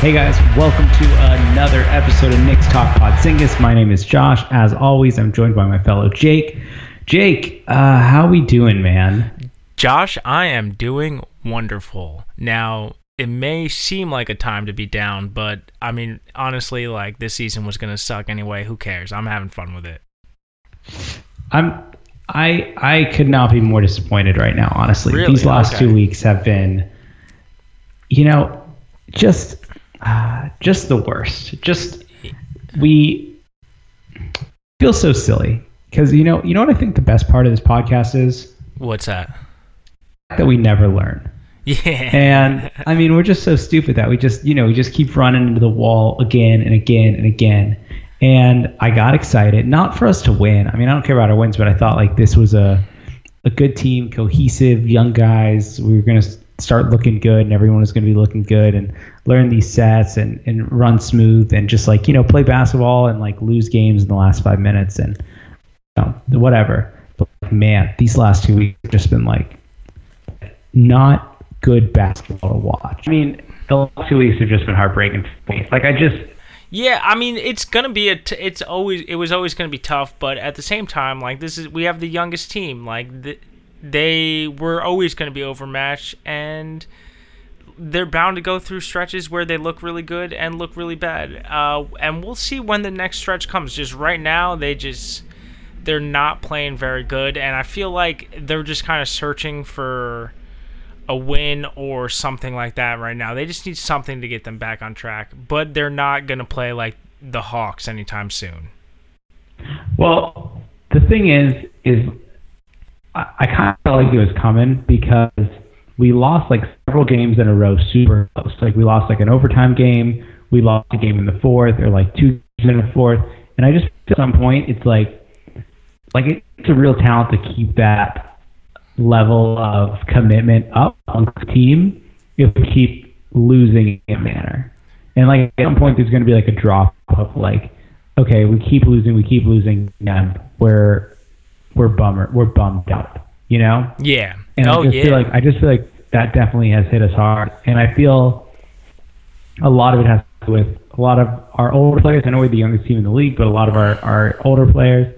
Hey guys, welcome to another episode of Knicks Talk Podsingus. My name is Josh. As always, I'm joined by my fellow Jake. Jake, uh, how are we doing, man? Josh, I am doing wonderful. Now, it may seem like a time to be down, but I mean, honestly, like this season was gonna suck anyway. Who cares? I'm having fun with it. I'm I I could not be more disappointed right now, honestly. Really? These last Okay. two weeks have been you know, just uh, just the worst. Just we feel so silly because you know, you know what I think the best part of this podcast is What's that? that we never learn. Yeah. And I mean, we're just so stupid that we just, you know, we just keep running into the wall again and again and again. And I got excited, not for us to win. I mean, I don't care about our wins, but I thought like this was a a good team, cohesive, young guys. We were going to start looking good, and everyone is going to be looking good, and learn these sets and and run smooth, and just like you know play basketball and like lose games in the last five minutes and you know, whatever. But man, these last two weeks have just been like not good basketball to watch. I mean, the last two weeks have just been heartbreaking for me. Like I just Yeah, I mean, it's gonna be a. T- it's always. It was always gonna be tough, but at the same time, like this is. We have the youngest team. Like th- they were always gonna be overmatched, and they're bound to go through stretches where they look really good and look really bad. Uh, and we'll see when the next stretch comes. Just right now, they just they're not playing very good, and I feel like they're just kind of searching for a win or something like that right now. They just need something to get them back on track, but they're not going to play like the Hawks anytime soon. well, the thing is, is I, kind of felt like it was coming because we lost like several games in a row super close. Like we lost like an overtime game, we lost a game in the fourth, or like two games in the fourth, and I just at some point it's like like it's a real talent to keep that level of commitment up on the team if we keep losing in a manner. And like at some point there's gonna be like a drop of like, okay, we keep losing, we keep losing and we're we're bummer we're bummed out. You know? Yeah. And oh I just yeah. feel like I just feel like that definitely has hit us hard. And I feel a lot of it has to do with a lot of our older players. I know we're the youngest team in the league, but a lot of our, our older players.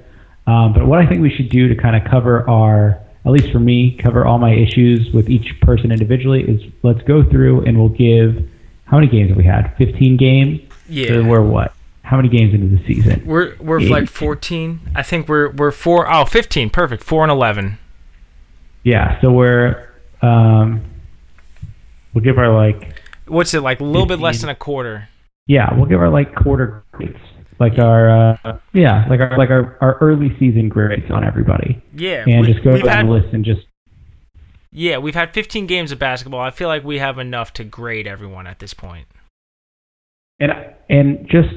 Um, but what I think we should do to kind of cover our, at least for me, cover all my issues with each person individually is let's go through and we'll give, how many games have we had? 15 games? Yeah. So we're what? How many games into the season? we're we're Eight. like 14. I think we're we're 4 oh 15. Perfect. 4 and 11. Yeah, so we're, um, we'll give our like, What's it like a little bit less than a quarter. Yeah, we'll give our like quarter grades, like our uh, yeah, like our like our, our early season grades on everybody, Yeah. and we- just go down had, the list and just Yeah, we've had 15 games of basketball. I feel like we have enough to grade everyone at this point. and and just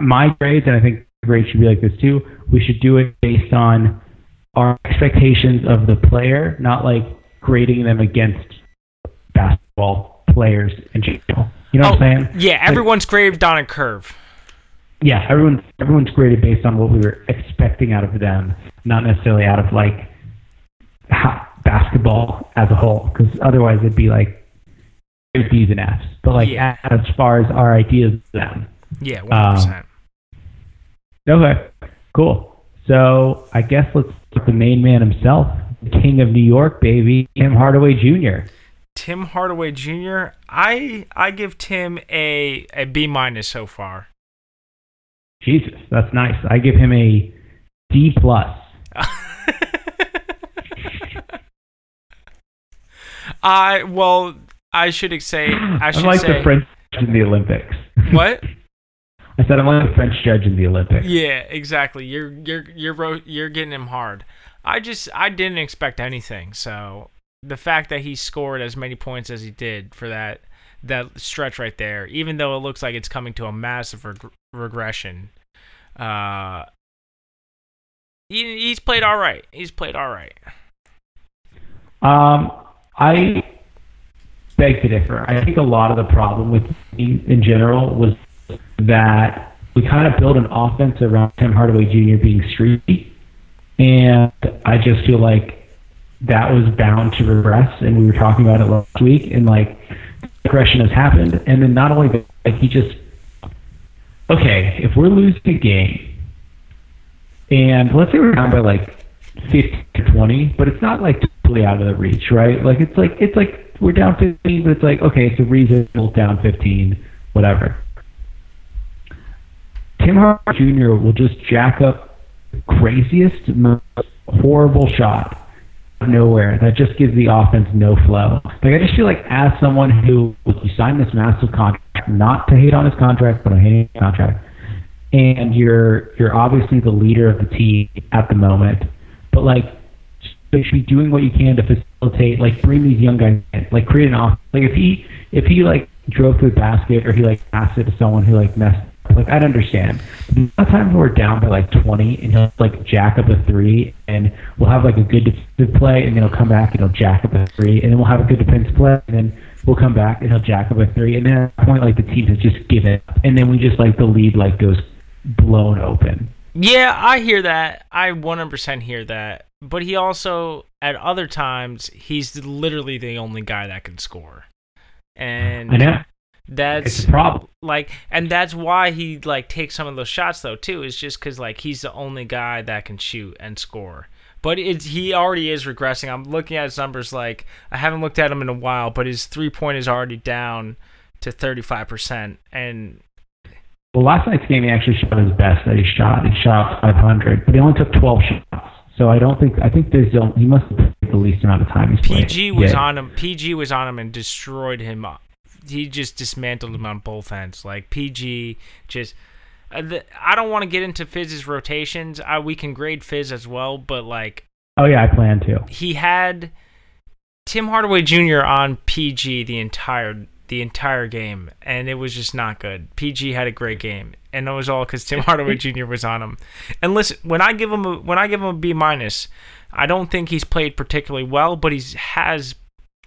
my grades, and I think grades should be like this too. We should do it based on our expectations of the player, not like grading them against basketball players in general. You know what I'm oh, saying? Oh, yeah, everyone's graded on a curve. yeah, everyone's everyone's graded based on what we were expecting out of them, not necessarily out of like basketball as a whole. Because otherwise, it'd be like B's and F's. But like Yeah. as far as our ideas of them. Yeah, um, 100%. Okay, cool. So I guess let's at the main man himself, the king of New York, baby, Tim Hardaway Jr. Tim Hardaway Jr. I I give Tim a a B minus so far. Jesus, that's nice. I give him a D plus. I well, I should say I should I'm like say the French in the Olympics. what? I said I'm like a French judge in the Olympics. Yeah, exactly. You're you're you're you're getting him hard. I just I didn't expect anything. So the fact that he scored as many points as he did for that that stretch right there, even though it looks like it's coming to a massive reg- regression, uh, he, he's played all right. He's played all right. Um, I beg to differ. I think a lot of the problem with me in general was that we kind of built an offense around Tim Hardaway Jr. being streaky, and I just feel like that was bound to regress. And we were talking about it last week, and like regression has happened, and then not only that, like he just okay, if we're losing a game, and let's say we're down by like 15 to 20, but it's not like totally out of the reach, right? Like it's like it's like we're down 15, but it's like okay, it's a reasonable down 15, whatever. Tim Hardaway Jr. will just jack up the craziest, most horrible shot out of nowhere that just gives the offense no flow. Like I just feel like as someone who you signed this massive contract, not to hate on his contract, but I hate his contract, and you're you're obviously the leader of the team at the moment, but like you should be doing what you can to facilitate, like bring these young guys in, like create an off. Like if he if he like drove to the basket or he like passed it to someone who like messed like I'd understand. A times we're down by like 20, and he'll like jack up a three, and we'll have like a good defensive play, and then he'll come back and he'll jack up a three, and then we'll have a good defensive play, and then we'll come back and he'll jack up a three, and then at that point like the team has just given up, and then we just like the lead like goes blown open. Yeah, I hear that. I 100% hear that. But he also, at other times, he's literally the only guy that can score. And I know. That's It's a problem. like, and that's why he like takes some of those shots though too. Is just because like he's the only guy that can shoot and score. But it's he already is regressing. I'm looking at his numbers. Like I haven't looked at him in a while, but his three point is already down to 35 percent. And Well, last night's game he actually shot his best that he shot. He shot 500, but he only took 12 shots. So I don't think I think there's the- he must have played the least amount of time he's played. PG was Yeah. on him. PG was on him and destroyed him. He just dismantled him on both ends. Like PG just. Uh, the, I don't want to get into Fizz's rotations. I, we can grade Fizz as well, but like Oh yeah, I plan to. he had Tim Hardaway Jr. on PG the entire the entire game, and it was just not good. PG had a great game, and it was all because Tim Hardaway Jr. was on him. And listen, when I give him a, when I give him a B minus, I don't think he's played particularly well, but he's has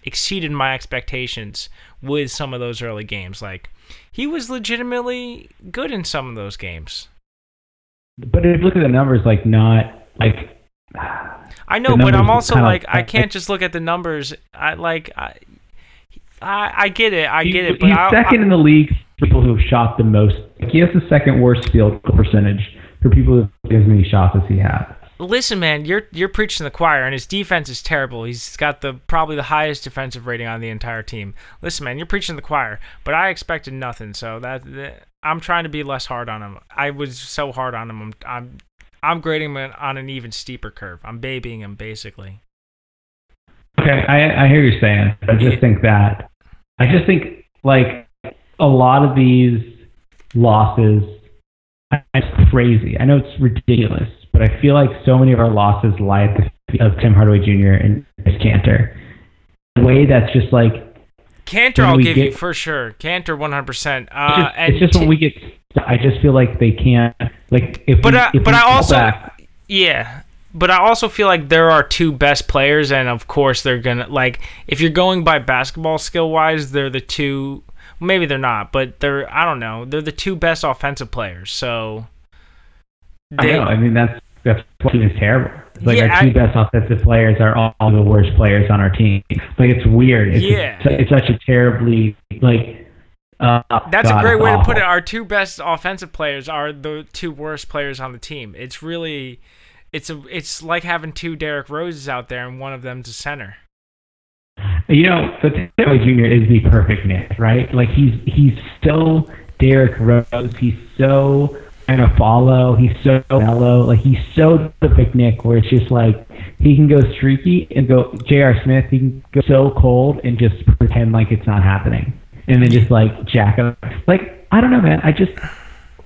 exceeded my expectations with some of those early games. Like he was legitimately good in some of those games. But if you look at the numbers, like not like I know, but I'm also like I can't just look at the numbers. I like I I, I get it. I get it, but he's I, second in the league for people who have shot the most. Like, he has the second worst field goal percentage for people who have as many shots as he has. Listen, man, you're you're preaching the choir, and his defense is terrible. He's got the probably the highest defensive rating on the entire team. Listen, man, you're preaching the choir, but I expected nothing. So that, that I'm trying to be less hard on him. I was so hard on him. I'm I'm, I'm grading him on an even steeper curve. I'm babying him basically. Okay, I, I hear you saying. I just think that I just think like a lot of these losses, it's crazy. I know it's ridiculous, but I feel like so many of our losses lie at the feet of Tim Hardaway Jr. and Chris Kanter. The way that's just like Kanter, I'll give you for sure. Kanter, 100. percent it's Uh, just, and it's just Ti- when we get. I just feel like they can't like if. But we, I- if but we I also- back- Yeah, but I also feel like there are two best players, and of course they're gonna like if you're going by basketball skill wise, they're the two. Maybe they're not, but they're I don't know. They're the two best offensive players. So I know. I mean, that's that's what team is terrible. Like Yeah, our two I- best offensive players are all, all the worst players on our team. Like it's weird. It's, Yeah. it's, it's such a terribly like. Uh, That's God, a great way to put it. Our two best offensive players are the two worst players on the team. It's really, it's a, it's like having two Derrick Roses out there and one of them's a center. You know, but Taylor Jr. is the perfect Knick, right? Like he's he's so Derrick Rose. He's so kind of follow. He's so mellow. Like he's so the Knick, where it's just like he can go streaky and go J.R. Smith. He can go so cold and just pretend like it's not happening, and then just like jack up. Like I don't know, man. I just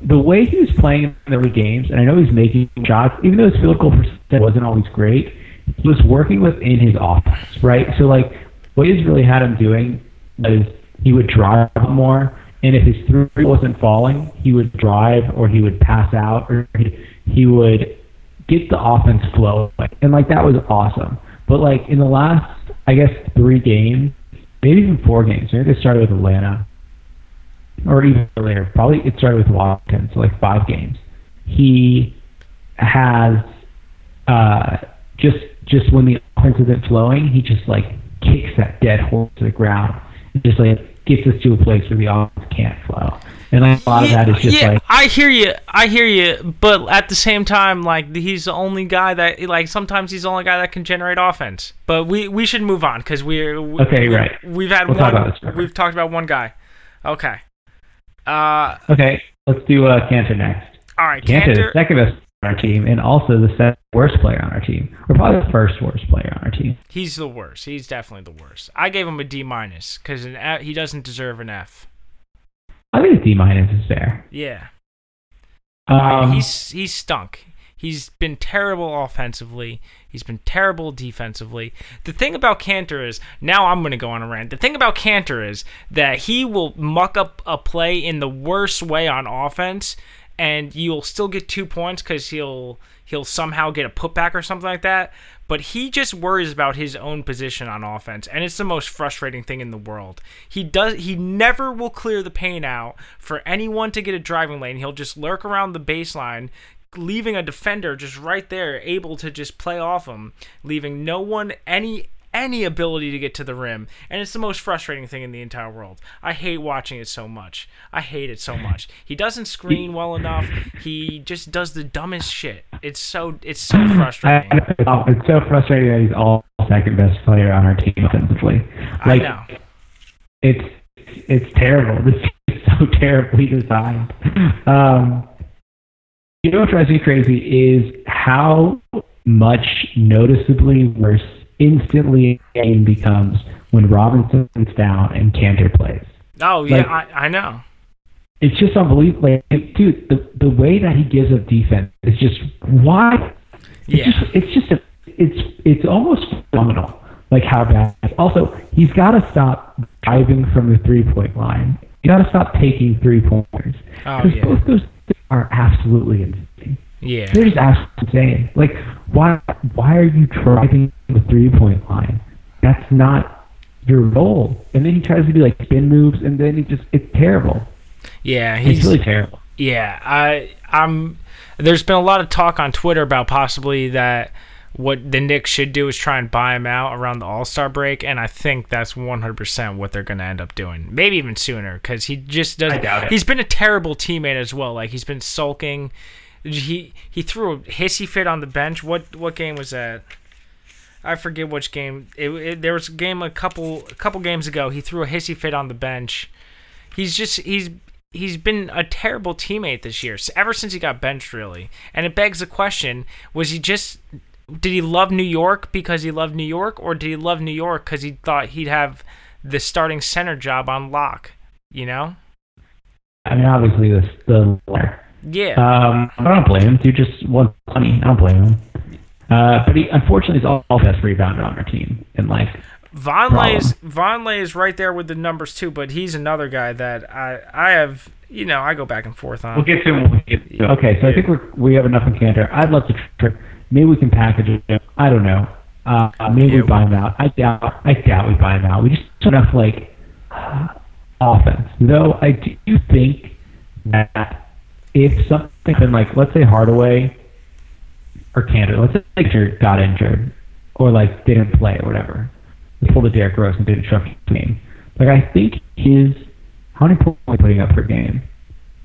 the way he was playing in the early games, and I know he's making shots, even though his field goal percent wasn't always great, he was working within his offense, right? So like what he's really had him doing is he would drive more, and if his three wasn't falling, he would drive or he would pass out or he, he would get the offense flowing, and like that was awesome. But like in the last, I guess three games, maybe even four games, maybe they started with Atlanta or even earlier. Probably it started with Washington, so like five games. He has uh, just just when the offense isn't flowing, he just like kicks that dead horse to the ground. Just like gets us to a place where the offense can't flow. And a lot of that is just yeah, like I hear you. I hear you. But at the same time, like he's the only guy that like sometimes he's the only guy that can generate offense. But we we should move on because we're Okay, we, right. We've had We'll talk one. this we've talked about one guy. Okay. Uh, okay, let's do uh, Kanter next. all right. Kanter, Kanter. second best our team, and also the second worst player on our team, or probably the first worst player on our team. He's the worst. He's definitely the worst. I gave him a D minus because he doesn't deserve an F. I think a D minus is fair. Yeah. Um, he's he's stunk. He's been terrible offensively. He's been terrible defensively. The thing about Kanter is now I'm going to go on a rant. The thing about Kanter is that he will muck up a play in the worst way on offense, and you'll still get two points because he'll he'll somehow get a putback or something like that. But he just worries about his own position on offense, and it's the most frustrating thing in the world. He does he never will clear the paint out for anyone to get a driving lane. He'll just lurk around the baseline, leaving a defender just right there, able to just play off him, leaving no one any any ability to get to the rim. And it's the most frustrating thing in the entire world. I hate watching it so much. I hate it so much. He doesn't screen well enough. He just does the dumbest shit. It's so it's so frustrating. I- it's so frustrating that he's all second best player on our team offensively. I Like, know. it's it's terrible. This is so terribly designed. Um, you know what drives me crazy is how much noticeably worse instantly a game becomes when Robinson's down and Kanter plays. Oh yeah, like- I, I know. It's just unbelievable. Like, dude, the the way that he gives up defense is just why. It's Yeah. just, it's just a, it's it's almost phenomenal. Like how bad. Also, he's got to stop diving from the three point line. You got to stop taking three pointers. Oh, yeah. both those things are absolutely insane. Yeah. They're just absolutely insane. Like why why are you driving the three point line? That's not your role. And then he tries to do like spin moves, and then he just it's terrible. Yeah, It's he's really terrible. Yeah, I I'm there's been a lot of talk on Twitter about possibly that what the Knicks should do is try and buy him out around the All-Star break and I think that's 100% what they're going to end up doing. Maybe even sooner cuz he just does I doubt it. He's been a terrible teammate as well. Like he's been sulking. He he threw a hissy fit on the bench. What what game was that? I forget which game. It, it, there was a game a couple a couple games ago. He threw a hissy fit on the bench. He's just he's he's been a terrible teammate this year ever since he got benched really. And it begs the question: Was he just did he love New York because he loved New York, or did he love New York because he thought he'd have the starting center job on lock? You know? I mean, obviously the the. Yeah. Um, I don't blame him. Dude just wants money. I don't blame him. Uh, but he unfortunately is all, all best rebounder on our team, in like Vonleh is problem. Vonleh is right there with the numbers too, but he's another guy that I I have you know I go back and forth on. we'll get to him. When we get to him. Okay, so I think we're, we have enough in Kanter. I'd love to. Tr- maybe we can package him. I don't know. Uh, maybe Yeah, we buy him out. I doubt. I doubt we buy him out. We just don't have like uh, offense. Though I do think that if something been like, let's say Hardaway or Kanter, let's say Kanter got injured or like didn't play or whatever, pulled a Derrick Rose and didn't show up the game. Like I think his how many points are putting up per game?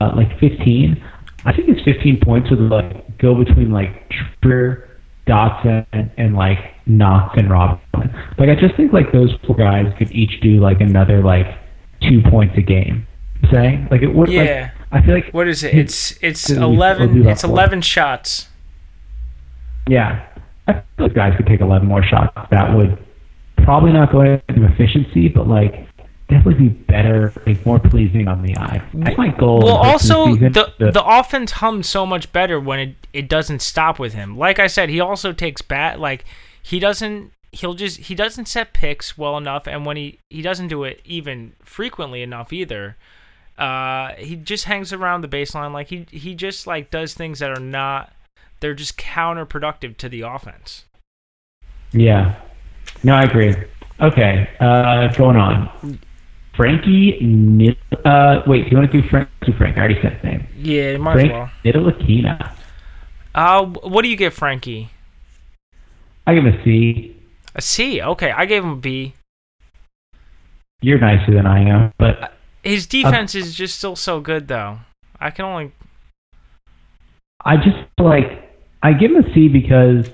Uh, like 15. I think his 15 points would like go between like Trier, Dotson, and, and like Knox and Robinson. Like I just think like those four guys could each do like another like two points a game. Saying like it would. Yeah. Like, I feel like What is it? It's it's eleven. It's eleven shots. Yeah, I feel those guys could take 11 more shots. That would probably not go into efficiency, but like definitely be better, like more pleasing on the eye. That's my goal. Well, also season, the to- the offense hums so much better when it it doesn't stop with him. Like I said, he also takes bat like he doesn't he'll just he doesn't set picks well enough, and when he he doesn't do it even frequently enough either. Uh, he just hangs around the baseline like he he just like does things that are not they're just counterproductive to the offense. yeah. No, I agree. Okay, uh, going on. Frankie, Nid- uh, wait, do you want to do Frank? Do Frank? I already said his name. Yeah, might Frank as well. Ntilikina. Uh, what do you give Frankie? I give him a C. A C. Okay, I gave him a B. you're nicer than I am, but his defense uh, is just still so good though. I can only. I just like I give him a C because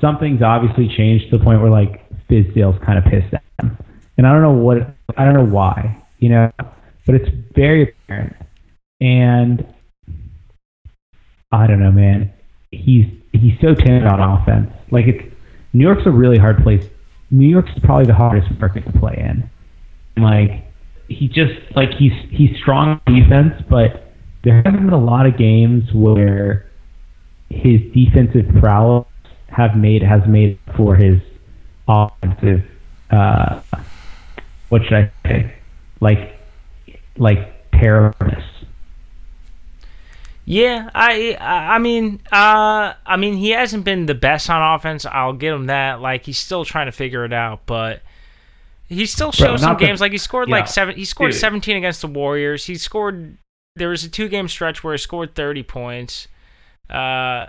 something's obviously changed to the point where like Fizdale's kind of pissed at him, and I don't know what I don't know why, you know, but it's very apparent, and I don't know, man. He's he's so timid on offense. Like it's New York's a really hard place. New York's probably the hardest market to play in. And like he just like he's he's strong on defense, but there haven't been a lot of games where his defensive prowess have made has made for his offensive uh what should I say? Like like terribleness. Yeah, I I mean, uh I mean he hasn't been the best on offense. I'll give him that. Like he's still trying to figure it out, but he still shows Bro, some games. The, like he scored like seven. He scored dude. 17 against the Warriors. He scored. There was a two game stretch where he scored 30 points. Uh,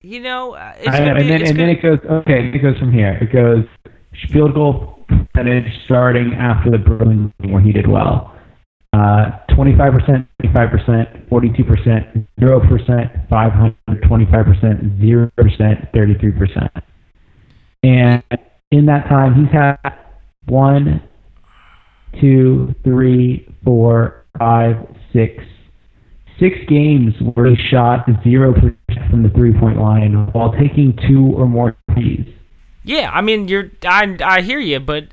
you know, uh, it's and, be, then, and then it goes. Okay, it goes from here. It goes field goal percentage starting after the Brooklyn where he did well. Uh, 25%, 25%, 42%, 0%, 500, 25%, 0%, 33%. And in that time, he's had one, two, three, four, five, six, six games where he shot 0% from the three point line while taking two or more threes. Yeah, I mean, you're I I hear you, but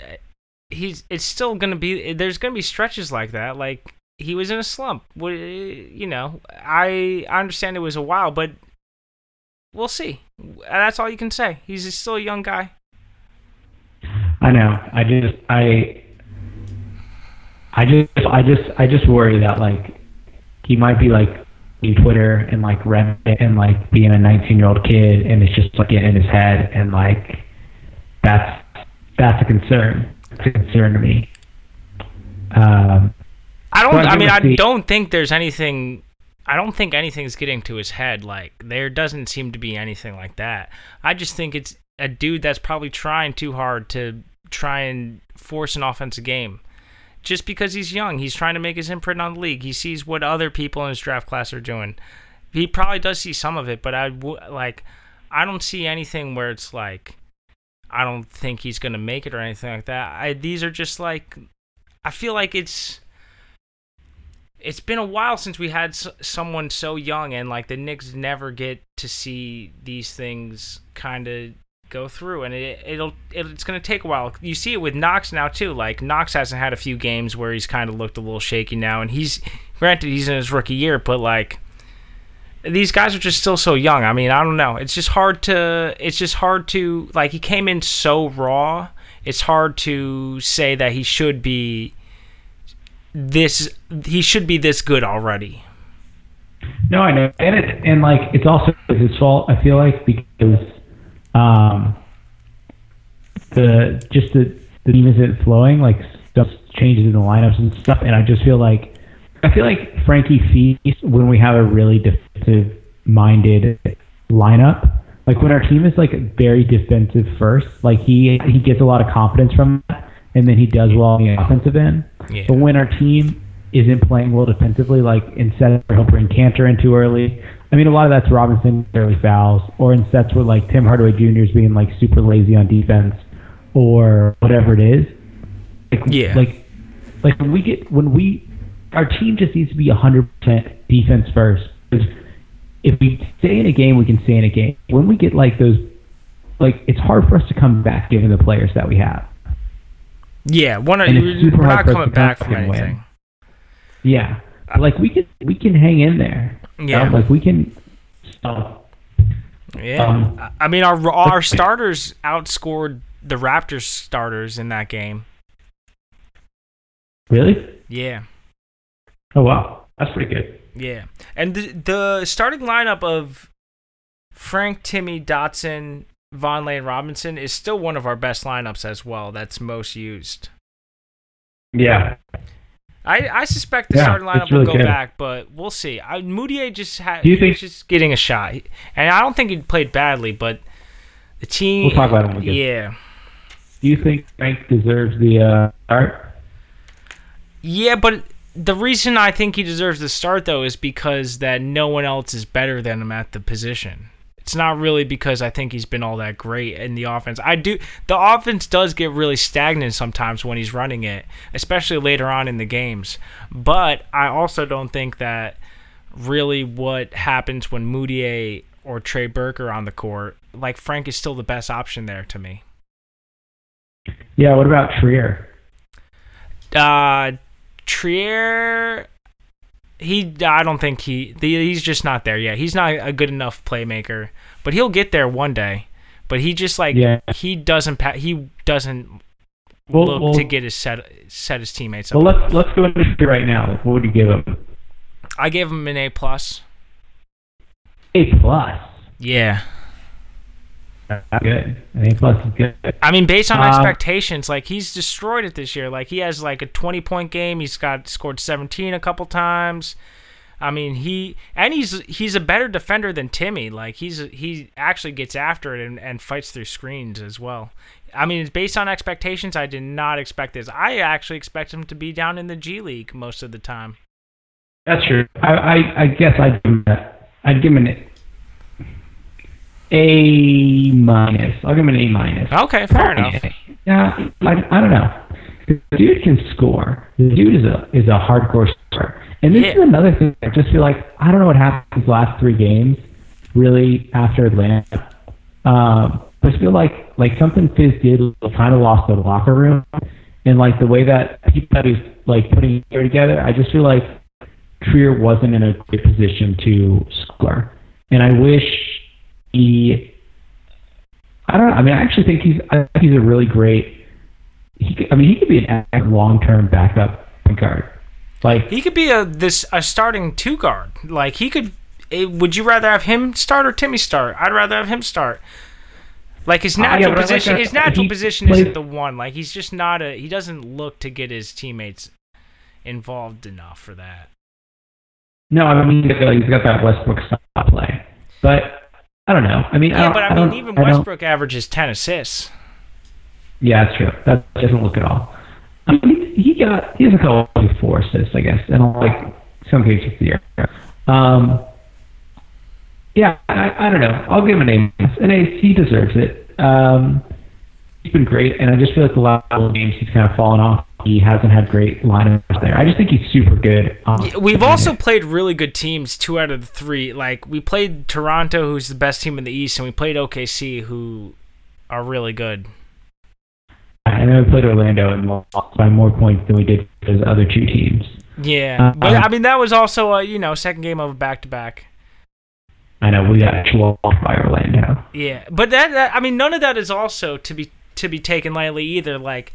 he's it's still gonna be there's gonna be stretches like that. Like he was in a slump. You know, I I understand it was a while, but we'll see. That's all you can say. He's still a young guy. I know. I just I I just I just I just worry that like he might be like in Twitter and like Reddit and like being a 19 year old kid and it's just like getting in his head and like that's that's a concern a concern to me. Um, I don't. I mean, I don't think there's anything. I don't think anything's getting to his head. Like there doesn't seem to be anything like that. I just think it's a dude that's probably trying too hard to try and force an offensive game. Just because he's young, he's trying to make his imprint on the league. He sees what other people in his draft class are doing. He probably does see some of it, but I like. I don't see anything where it's like I don't think he's gonna make it or anything like that. I, these are just like I feel like it's it's been a while since we had someone so young, and like the Knicks never get to see these things kind of go through, and it, it'll it's gonna take a while. You see it with Knox now too. Like Knox hasn't had a few games where he's kind of looked a little shaky now, and he's granted he's in his rookie year, but like these guys are just still so young. I mean, I don't know. It's just hard to. It's just hard to like. He came in so raw. It's hard to say that he should be this. He should be this good already. No, I know, and and like it's also his fault. I feel like because um the just the the team isn't flowing. Like stuff changes in the lineups and stuff, and I just feel like I feel like Frankie Feast when we have a really defensive minded lineup. Like when our team is like very defensive first, like he he gets a lot of confidence from that, and then he does well on the offensive end. Yeah. But when our team isn't playing well defensively, like instead he'll bring Kanter in too early. I mean, a lot of that's Robinson early fouls, or in sets where like Tim Hardaway Jr. is being like super lazy on defense, or whatever it is. Like, yeah. Like, like when we get when we our team just needs to be 100% defense first. Because if we stay in a game, we can stay in a game. When we get like those, like it's hard for us to come back given the players that we have. Yeah, one of we're not coming back from anything. Win. Yeah, like we can we can hang in there. Yeah, um, like we can. Uh, yeah, um, I mean our our starters outscored the Raptors starters in that game. Really? Yeah. Oh wow, that's pretty good. Yeah, and the, the starting lineup of Frank, Timmy, Dotson, Vonleh, and Robinson is still one of our best lineups as well. That's most used. Yeah. I, I suspect the yeah, starting lineup really will go good. back, but we'll see. I, Mudiay just had you think, just getting a shot, and I don't think he played badly, but the team. We'll talk about him again. Yeah. Do you think Frank deserves the uh, start? Yeah, but the reason I think he deserves the start though is because that no one else is better than him at the position. It's not really because I think he's been all that great in the offense. I do the offense does get really stagnant sometimes when he's running it, especially later on in the games. But I also don't think that really what happens when Mudiay or Trey Burke are on the court. Like Frank is still the best option there to me. Yeah, what about Trier? Uh Trier he I don't think he he's just not there yet. He's not a good enough playmaker, but he'll get there one day. But he just like Yeah. he doesn't pa- he doesn't Well, look well, to get his set set his teammates up. well, let's let's go into right now. What would you give him? I gave him an A plus. A plus. Yeah. Good. A plus is good. I mean, based on Um, expectations, like he's destroyed it this year. Like he has like a twenty point game. He's got scored seventeen a couple times. I mean, he and he's he's a better defender than Timmy. Like he's he actually gets after it and, and fights through screens as well. I mean, it's based on expectations, I did not expect this. I actually expect him to be down in the G League most of the time. That's true. I I, I guess I'd give him a, I'd give him an A minus. I'll give him an A minus. Okay, fair Probably enough. A. Yeah, I, I don't know. The dude can score. The dude is a is a hardcore scorer. And this Yeah. is another thing. I just feel like I don't know what happened these last three games. Really, after Atlanta, um, I just feel like like something Fizz did kind of lost the locker room, and like the way that he's like putting it together. I just feel like Trier wasn't in a great position to score, and I wish he. I don't know. I mean, I actually think he's. I think he's a really great. He, could, I mean, he could be an long-term backup point guard. Like, He could be a this a starting two guard. Like he could. eh, Would you rather have him start or Timmy start? I'd rather have him start. Like his Uh, yeah, natural like position, his natural position plays- isn't the one. Like he's just not a. He doesn't look to get his teammates involved enough for that. no, I mean, he's got, he's got that Westbrook style play, but I don't know. I mean, Yeah, don't, but I mean, even I don't- Westbrook averages ten assists. Yeah, that's true. That doesn't look at all. I mean, he got he has a couple of four assists, I guess, and like some cases the year. Um, yeah, I, I don't know. I'll give him an A. An A. He deserves it. Um, he's been great, and I just feel like the last couple of games he's kind of fallen off. He hasn't had great lineups there. I just think he's super good. Um, We've also played really good teams. Two out of the three. Like we played Toronto, who's the best team in the East, and we played OKC, who are really good. I know we played Orlando and lost by more points than we did for the other two teams. Yeah, Uh, but um, I mean that was also a you know second game of a back to back. I know we got lost by Orlando. Yeah, but that, that I mean none of that is also to be to be taken lightly either. Like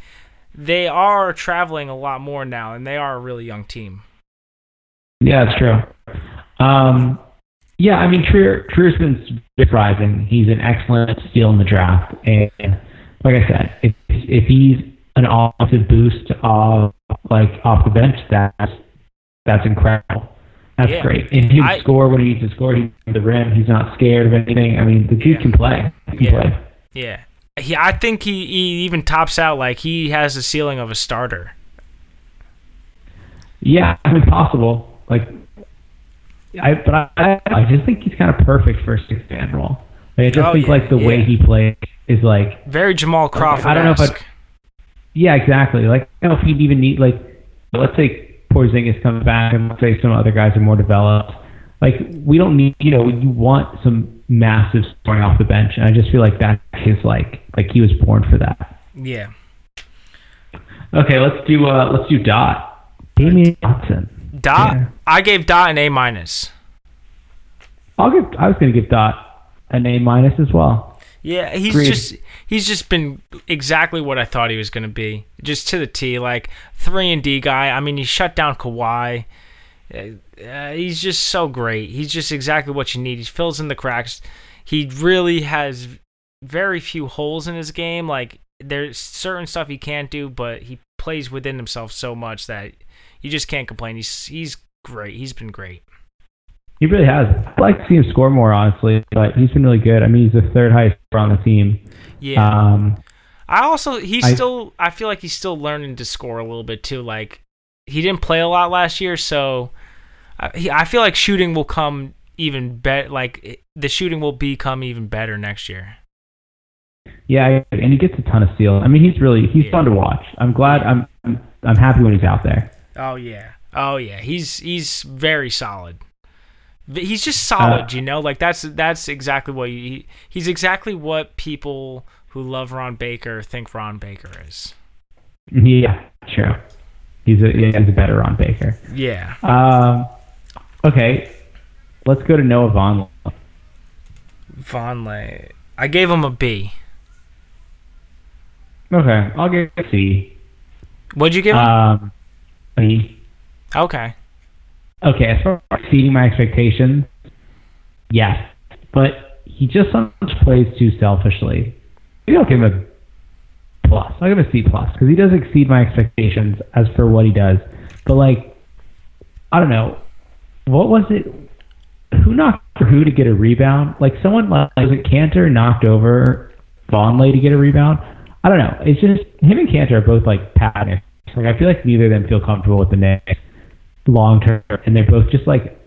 they are traveling a lot more now, and they are a really young team. Yeah, that's true. Um, yeah, I mean, Trier, Trier's been surprising. He's an excellent steal in the draft, and like I said, if if he's an offensive boost off like off the bench, that's that's incredible. That's Yeah. great. And he can score when he needs to score. He's at the rim. He's not scared of anything. I mean, the dude Yeah. can play. He can Yeah. play. Yeah, he, I think he, he even tops out like he has the ceiling of a starter. Yeah, I mean, possible. Like, I but I I just think he's kind of perfect for a six man role. Like, I just Oh, think yeah, like the way he plays is like Very Jamal Crawford. I don't know if I'd- yeah, exactly. Like I don't know if he'd even need like let's say Porzingis comes back and let's say some other guys are more developed. Like we don't need you know you want some massive scoring off the bench, and I just feel like that's his like like he was born for that. Yeah. Okay, let's do uh let's do Dot. Damian Johnson. Dot. Yeah. I gave Dot an A minus. I'll give. I was gonna give Dot an A minus as well. Yeah, he's Agreed. just he's just been exactly what I thought he was going to be, just to the T. Like three and D guy. I mean, he shut down Kawhi. Uh, uh, he's just so great. He's just exactly what you need. He fills in the cracks. He really has very few holes in his game. Like there's certain stuff he can't do, but he plays within himself so much that you just can't complain. He's he's great. He's been great. He really has. I'd like to see him score more, honestly, but he's been really good. I mean, he's the third highest scorer on the team. Yeah. Um, I also he's I- still I feel like he's still learning to score a little bit too. Like he didn't play a lot last year, so I, he, I feel like shooting will come even better. Like the shooting will become even better next year. Yeah, and he gets a ton of steals. I mean, he's really he's Yeah. fun to watch. I'm glad. I'm I'm, happy when he's out there. Oh yeah. Oh yeah. He's he's very solid. He's just solid, Uh, you know. Like that's that's exactly what he, he's exactly what people who love Ron Baker think Ron Baker is. Yeah, true. He's a he's a better Ron Baker. Yeah. Um, okay, let's go to Noah Vaughn. Vonleh. I gave him a B. Okay, I'll give a C. What'd you give him? Um, B. okay. Okay, as far as exceeding my expectations, yes, but he just sometimes plays too selfishly. Maybe I'll give him a plus. I'll give him a C plus because he does exceed my expectations as for what he does. But like, I don't know, what was it? Who knocked who to get a rebound? Like someone like was it Kanter knocked over Vonleh to get a rebound? I don't know. It's just him and Kanter are both like patting. Like I feel like neither of them feel comfortable with the Knicks long term, and they're both just like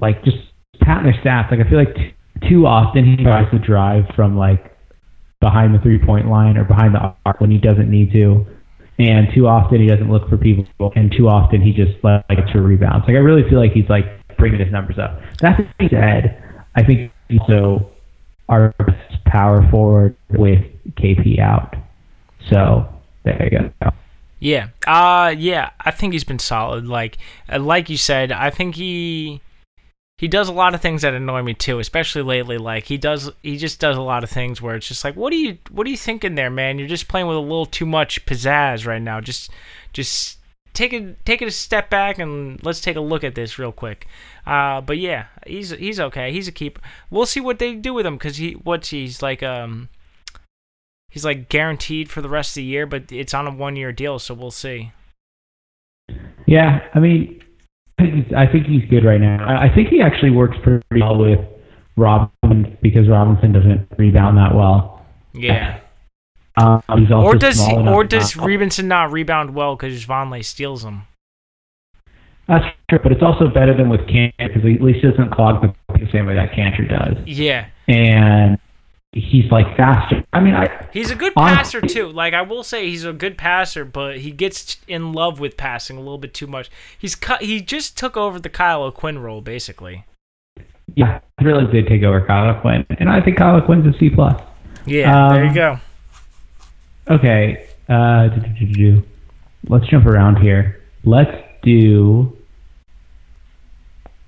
like just patting their stats. Like I feel like t- too often he tries to drive from like behind the three point line or behind the arc when he doesn't need to, and too often he doesn't look for people, and too often he just like gets for rebounds. Like I really feel like he's like bringing his numbers up. That being said, I think also our best power forward with KP out. So there you go. Yeah. Uh yeah, I think he's been solid. Like uh, like you said, I think he he does a lot of things that annoy me too, especially lately. Like he does he just does a lot of things where it's just like, what are you what are you thinking there, man? You're just playing with a little too much pizzazz right now. Just just take it take it a step back and let's take a look at this real quick. Uh but yeah, he's he's okay. He's a keeper. We'll see what they do with him cuz he what's he's like um he's like guaranteed for the rest of the year, but it's on a one year deal, so we'll see. Yeah, I mean, I think he's, I think he's good right now. I, think he actually works pretty well with Robinson because Robinson doesn't rebound that well. Yeah. Um, Or does he, or does not- Robinson not rebound well because Vonleh steals him? That's true, but it's also better than with Kanter because at least he doesn't clog the the same way that Kanter does, Yeah, and he's like faster. I mean, I he's a good Honestly- passer too. Like I will say, he's a good passer, but he gets in love with passing a little bit too much. He's cut. He just took over the Kyle O'Quinn role, basically. yeah, he really did take over Kyle O'Quinn, and I think Kyle Quinn's a C plus. Yeah, there Um, you go. Okay, uh, let's jump around here. Let's do.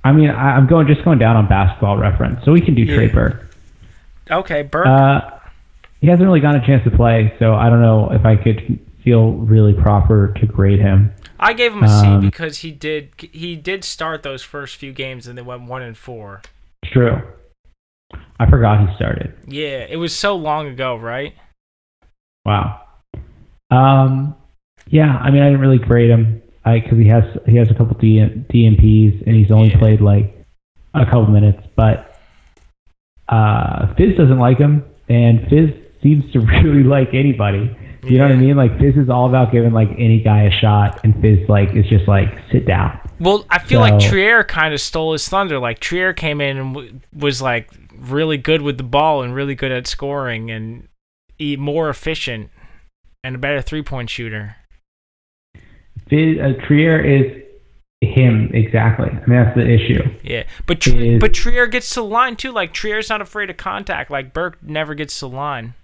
I mean, I, I'm going just going down on basketball reference, so we can do Yeah. Okay, Burke. Uh, he hasn't really gotten a chance to play, so I don't know if I could feel really proper to grade him. I gave him a C um, because he did he did start those first few games and they went one and four. True. I forgot he started. Yeah, it was so long ago, right? Wow. Um, yeah, I mean, I didn't really grade him because he has he has a couple D, DMPs and he's only Yeah. played like a couple minutes. But uh, Fizz doesn't like him, and Fizz seems to really like anybody. You know what I mean? Like Fizz is all about giving like any guy a shot, and Fizz like is just like sit down. Well, I feel like Trier kind of stole his thunder. Like Trier came in and w- was like really good with the ball and really good at scoring and e- more efficient and a better three point shooter. Fizz, uh, Trier is him exactly. I mean that's the issue. Yeah, but Tr- Is- but Trier gets to the line too. Like Trier's not afraid of contact. Like Burke never gets to the line.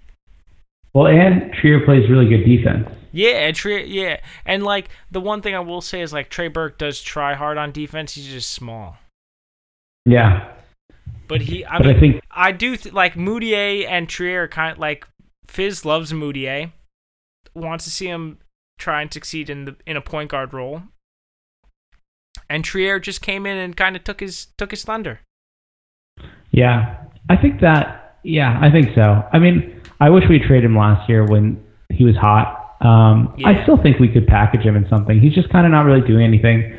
Well, and Trier plays really good defense. Yeah, and Trier. Yeah, and like the one thing I will say is like Trey Burke does try hard on defense. He's just small. Yeah, But he, I but mean, I think I do th- like Mudiay and Trier kind of like Fizz loves Mudiay, wants to see him try and succeed in the in a point guard role, and Trier just came in and kind of took his took his thunder. Yeah, I think that. Yeah, I think so. I mean, I wish we traded him last year when he was hot. Um, Yeah. I still think we could package him in something. He's just kind of not really doing anything.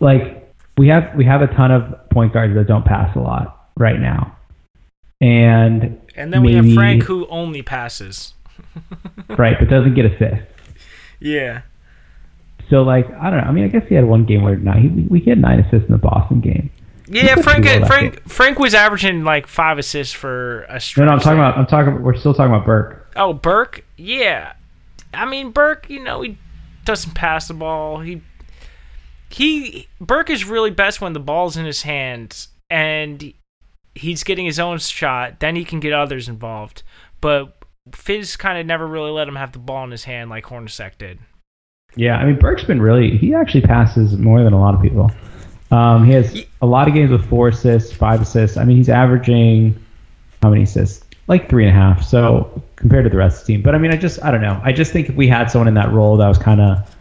Like we have we have a ton of point guards that don't pass a lot right now, and And then we have Frank who only passes. right? But doesn't get assists. Yeah. So like I don't know. I mean, I guess he had one game where nine. He, we had nine assists in the Boston game. Yeah, Frank. Frank. game. Frank was averaging like five assists for a No, stretch. no, I'm talking about. I'm talking. We're still talking about Burke. Oh, Burke. Yeah. I mean, Burke. You know, he doesn't pass the ball. He. He Burke is really best when the ball's in his hands and he's getting his own shot. Then he can get others involved. But Fizz kind of never really let him have the ball in his hand like Hornacek did. Yeah, I mean Burke's been really. He actually passes more than a lot of people. Um, he has a lot of games with four assists, five assists. I mean, he's averaging how many assists? Like three and a half. So compared to the rest of the team, but I mean, I just I don't know. I just think if we had someone in that role that was kind of,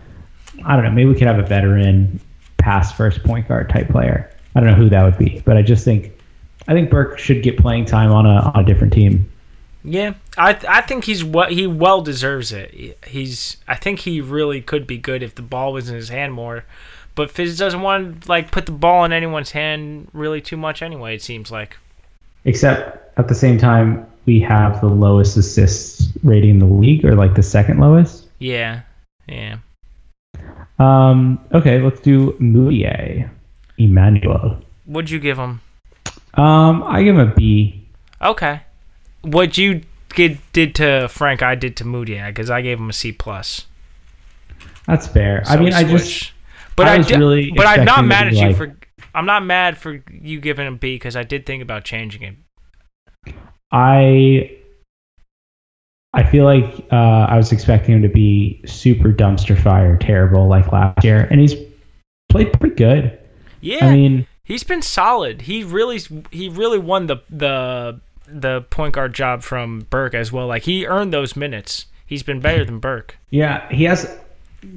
I don't know, maybe we could have a veteran pass first point guard type player. I don't know who that would be, but I just think, I think Burke should get playing time on a on a different team. Yeah, I I think he's what he well deserves it. He's I think he really could be good if the ball was in his hand more, but Fizz doesn't want to like put the ball in anyone's hand really too much anyway. It seems like. Except at the same time, we have the lowest assists rating in the league, or like the second lowest. Yeah, yeah. Um, okay, let's do Mudiay, Emmanuel. What'd you give him? Um, I give him a B. Okay. What you did did to Frank, I did to Moody because I gave him a C plus. That's fair. I mean, I just. But I I, was di- really but I'm not mad at you like- for. I'm not mad for you giving him B because I did think about changing it. I I feel like uh, I was expecting him to be super dumpster fire, terrible like last year, and he's played pretty good. Yeah, I mean, he's been solid. He really he really won the the the point guard job from Burke as well. Like he earned those minutes. He's been better than Burke. yeah, he has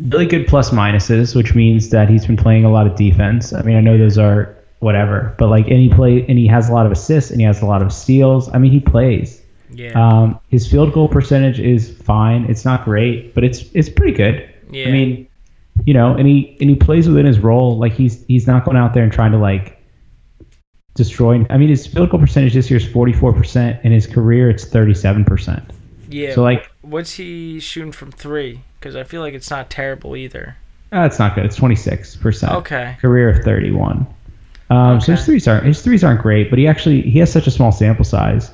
really good plus minuses, which means that he's been playing a lot of defense. I mean, I know those are whatever, but like, and he play and he has a lot of assists and he has a lot of steals. I mean, he plays. Yeah, Um, his field goal percentage is fine. It's not great, but it's it's pretty good. Yeah. I mean, you know, and he and he plays within his role. Like he's he's not going out there and trying to like destroy. I mean, his field goal percentage this year is forty four percent. In his career, it's thirty seven percent. yeah. So like, what's he shooting from three? Because I feel like it's not terrible either. that's not good. It's twenty six percent. Okay. Career of thirty one. Um, So his threes aren't his threes aren't great, but he actually he has such a small sample size.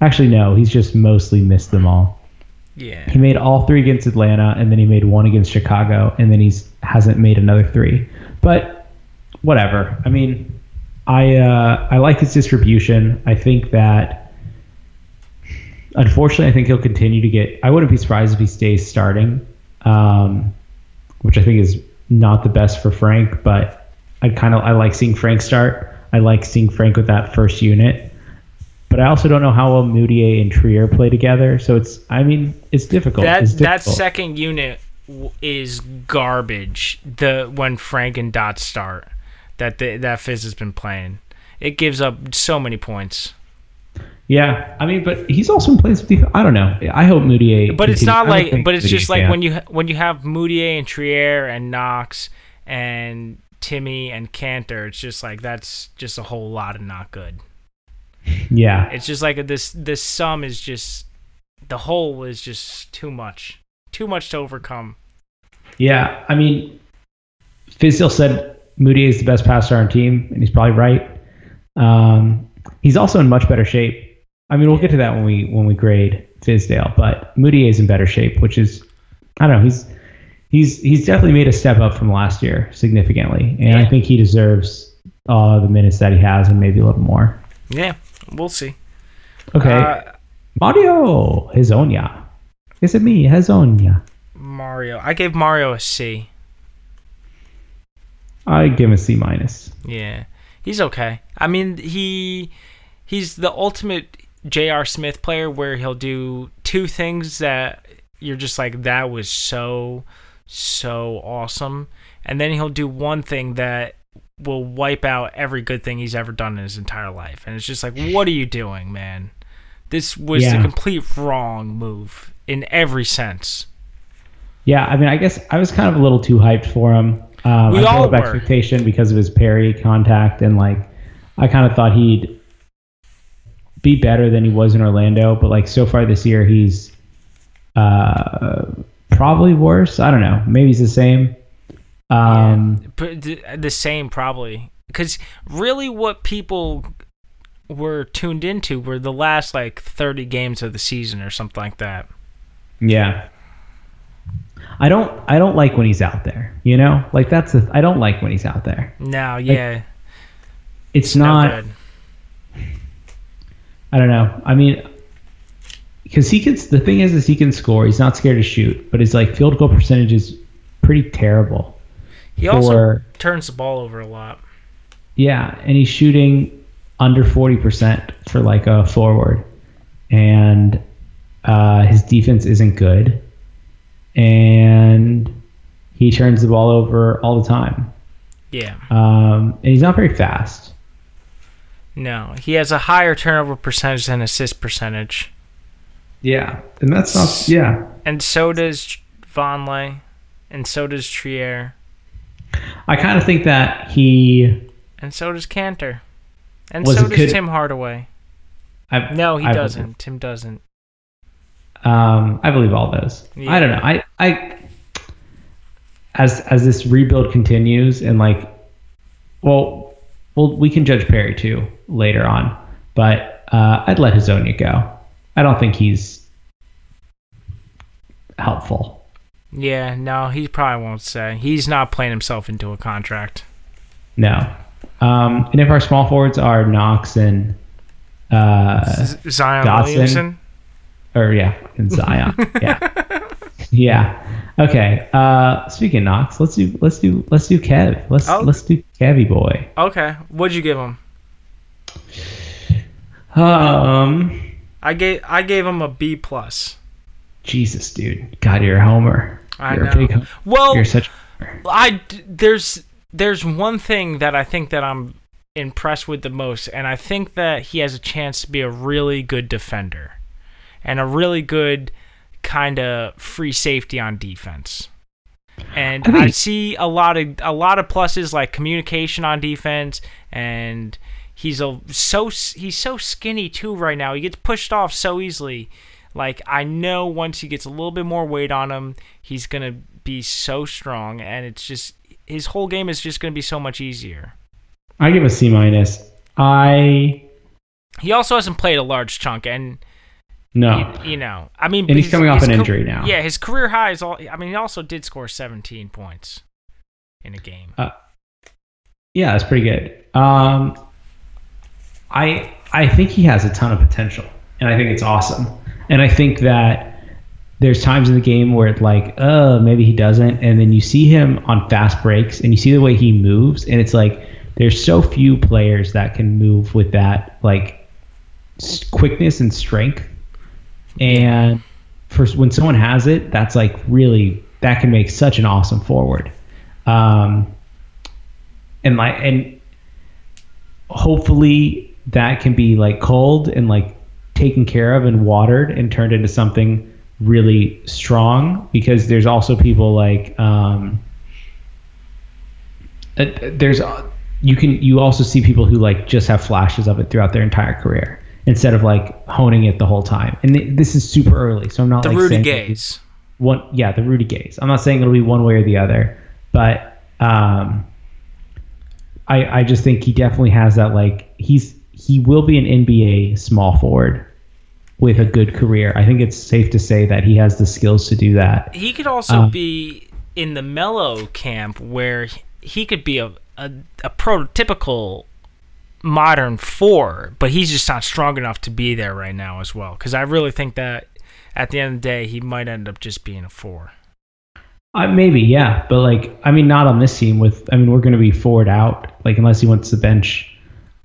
Actually, no, he's just mostly missed them all. Yeah. He made all three against Atlanta, and then he made one against Chicago, and then he's hasn't made another three. But whatever. I mean, I uh, I like his distribution. I think that unfortunately, I think he'll continue to get. I wouldn't be surprised if he stays starting, um, which I think is not the best for Frank. But I kind of I like seeing Frank start. I like seeing Frank with that first unit. But I also don't know how well Mudiay and Trier play together. So it's, I mean, it's difficult. That it's that second unit is garbage. The when Frank and Dot start, that the, that Fizz has been playing, it gives up so many points. Yeah, I mean, but he's also been playing some defense. I don't know. I hope Mudiay. But it's not like. But it's just like can. when you when you have Mudiay and Trier and Knox and Timmy and Kanter. It's just like that's just a whole lot of not good. Yeah, It's just like this. This sum is just the whole is just too much. Too much to overcome. yeah. I mean, Fizdale said Mudiay is the best passer on team, and he's probably right. Um, he's also in much better shape. I mean, we'll get to that when we when we grade Fizdale, but Mudiay is in better shape, which is I don't know. He's he's he's definitely made a step up from last year significantly, and I think he deserves uh, the minutes that he has and maybe a little more. Yeah, we'll see. Okay, Uh, Mario Hezonja. Is it me, Hezonja? Mario. I gave Mario a C. I give him a C minus. Yeah, he's okay. I mean, he he's the ultimate J.R. Smith player where he'll do two things that you're just like that was so so awesome, and then he'll do one thing that will wipe out every good thing he's ever done in his entire life, and it's just like, what are you doing, man? This was the complete wrong move in every sense. Yeah, I mean, I guess I was kind of a little too hyped for him. Um, We I all were. expectation because of his parry contact, and like, I kind of thought he'd be better than he was in Orlando. But like so far this year, he's Uh, probably worse. I don't know. Maybe it's the same. Um, yeah, the same probably because really what people were tuned into were the last like 30 games of the season or something like that. Yeah. I don't I don't like when he's out there, you know? Like that's the I don't like when he's out there. No, yeah. Like, it's, it's, not no I don't know. I mean because he can the thing is is he can score. He's not scared to shoot, but his like field goal percentage is pretty terrible. He for, also turns the ball over a lot. Yeah, and he's shooting under 40% for like a forward. And uh, his defense isn't good. And he turns the ball over all the time. Yeah. Um, and he's not very fast. No, he has a higher turnover percentage than assist percentage. Yeah, and that's not yeah. And so does Vonleh, and so does Trier. I kind of think that he. And so does Kanter. And so does Tim Hardaway. I, no, he I doesn't. Believe. Tim doesn't. Um, I believe all those. Yeah. I don't know. I, I, as as this rebuild continues and like, well, well, we can judge Perry too later on, but uh, I'd let Hezonja go. I don't think he's helpful. Yeah, no, he probably won't say. He's not playing himself into a contract. No, um, and if our small forwards are Knox and uh, Zion Dotson, Williamson, or yeah, and Zion, yeah, yeah. Okay. Uh, speaking of Knox, let's do let's do let's do Kev. Let's oh. let's do Kevy boy. Okay. What'd you give him? Um, I gave I gave him a B plus. Jesus, dude. God, you're a homer. I you're know. Big, well, you're such. I there's there's one thing that I think that I'm impressed with the most, and I think that he has a chance to be a really good defender and a really good kind of free safety on defense. And I, I, see a lot of a lot of pluses like communication on defense, and he's a so he's so skinny too right now. He gets pushed off so easily. Like I know once he gets a little bit more weight on him, he's gonna be so strong, and it's just his whole game is just going to be so much easier. I give a C minus. I. He also hasn't played a large chunk, and no, you, you know, I mean, and he's coming off an injury now. Yeah, his career high is all. I mean, he also did score 17 points in a game. Uh, yeah, that's pretty good. Um, I I think he has a ton of potential, and I think it's awesome. And I think that there's times in the game where it's like, oh, maybe he doesn't, and then you see him on fast breaks, and you see the way he moves, and it's like there's so few players that can move with that like quickness and strength, and for when someone has it, that's like really that can make such an awesome forward, um, and like and hopefully that can be like cold and like taken care of and watered and turned into something really strong because there's also people like um, uh, there's uh, you can you also see people who like just have flashes of it throughout their entire career instead of like honing it the whole time. And th- this is super early, so I'm not the like Rudy Gays. One, yeah, the Rudy Gays. I'm not saying it'll be one way or the other, but um, I I just think he definitely has that like he's he will be an NBA small forward with a good career. I think it's safe to say that he has the skills to do that. He could also um, be in the Melo camp where he could be a, a, a prototypical modern four, but he's just not strong enough to be there right now as well. Because I really think that at the end of the day, he might end up just being a four. Uh, maybe, yeah, but like, I mean, not on this team. With, I mean, we're going to be forward out, like unless he wants the bench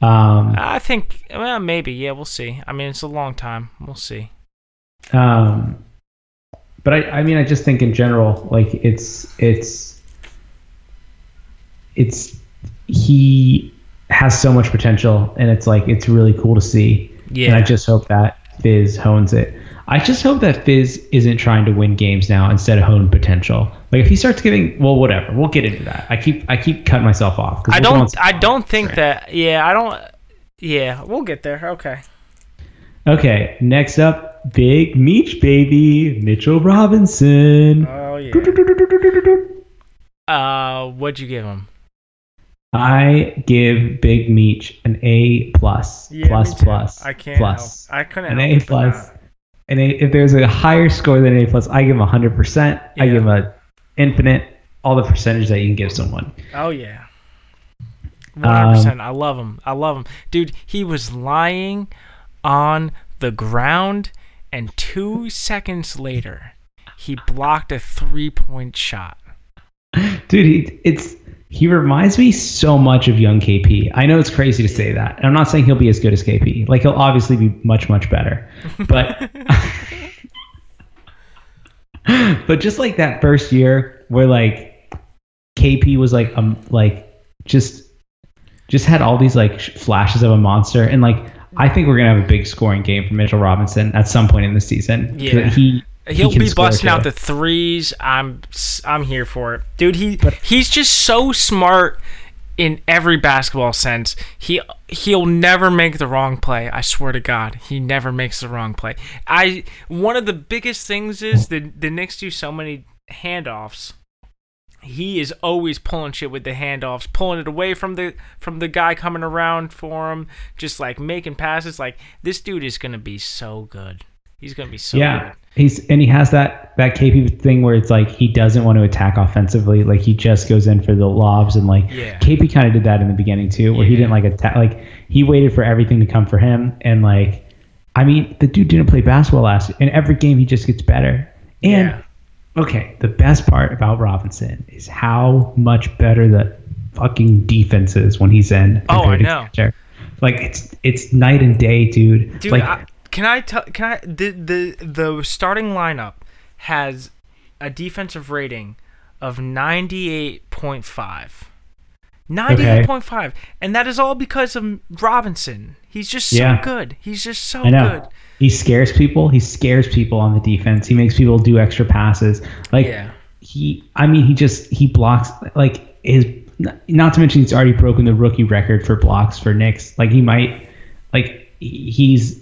um, I think, well, maybe. Yeah, we'll see. I mean, it's a long time. We'll see. Um, but I, I mean, I just think in general, like it's, it's, it's, he has so much potential, and it's like it's really cool to see. Yeah. And I just hope that Fizz hones it. I just hope that Fizz isn't trying to win games now instead of hone potential. Like if he starts giving, well, whatever. We'll get into that. I keep I keep cutting myself off. I don't I don't think that. Yeah, I don't. Yeah, we'll get there. Okay. Okay. Next up, Big Meech, baby. Mitchell Robinson. Oh yeah. Uh, what'd you give him? I give Big Meech an A plus, Yeah, plus, plus, I can't plus. help. I couldn't. an A plus. And if there's a higher score than A plus, I give him hundred percent. I give him a infinite, all the percentage that you can give someone. Oh yeah. Um, One hundred percent. I love him. I love him, dude. He was lying on the ground, and two seconds later, he blocked a three-point shot. Dude, he, it's he reminds me so much of young KP. I know it's crazy to say that. And I'm not saying he'll be as good as KP. Like he'll obviously be much much better. But but just like that first year where like KP was like um like just just had all these like flashes of a monster and like I think we're gonna have a big scoring game from Mitchell Robinson at some point in the season. Yeah. he He'll he be busting out the threes. I'm s- I'm here for it, dude. He But- he's just so smart in every basketball sense. He he'll never make the wrong play. I swear to God, he never makes the wrong play. I one of the biggest things is the the Knicks do so many handoffs. He is always pulling shit with the handoffs, pulling it away from the from the guy coming around for him, just like making passes. Like this dude is gonna be so good. He's gonna be so yeah, good. He's and he has that that KP thing where it's like he doesn't want to attack offensively. Like he just goes in for the lobs and like Yeah. KP kind of did that in the beginning too, where he didn't like attack. Like he waited for everything to come for him, and like I mean, the dude didn't play basketball last. In every game, he just gets better. And Yeah. okay, the best part about Robinson is how much better the fucking defense is when he's in. Oh, I know. Like it's it's night and day, dude. Dude, like I, can I tell? Can I? The the the starting lineup has a defensive rating of ninety eight point five. Ninety eight point five, and that is all because of Robinson. He's just so Yeah. good. He's just so good. He scares people. He scares people on the defense. He makes people do extra passes. Like Yeah. he, I mean, he just he blocks like his. Not to mention he's already broken the rookie record for blocks for Knicks. Like he might, like he's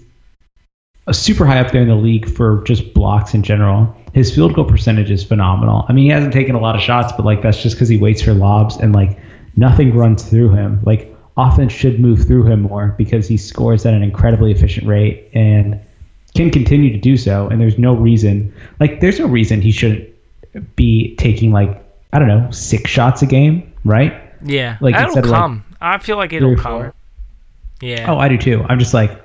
super high up there in the league for just blocks in general. His field goal percentage is phenomenal. I mean, he hasn't taken a lot of shots, but like that's just because he waits for lobs and like nothing runs through him. Like offense should move through him more because he scores at an incredibly efficient rate and can continue to do so. And there's no reason, like, there's no reason he shouldn't be taking like I don't know six shots a game, right? Yeah, Like, instead of, like, come. I feel like it'll come. four. Yeah. Oh, I do too. I'm just like,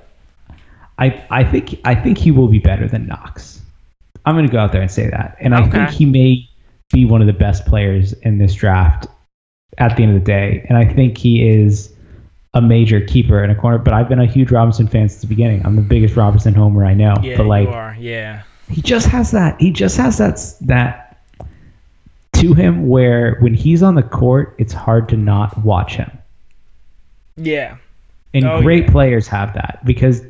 I I think I think he will be better than Knox. I'm gonna go out there and say that, and I think he may be one of the best players in this draft at the end of the day, and I think he is a major keeper in a corner. But I've been a huge Robinson fan since the beginning. I'm the biggest Robinson homer I know. yeah, but like, you are. Yeah. he just has that he just has that that to him where when he's on the court it's hard to not watch him Yeah. and Oh, great yeah. players have that because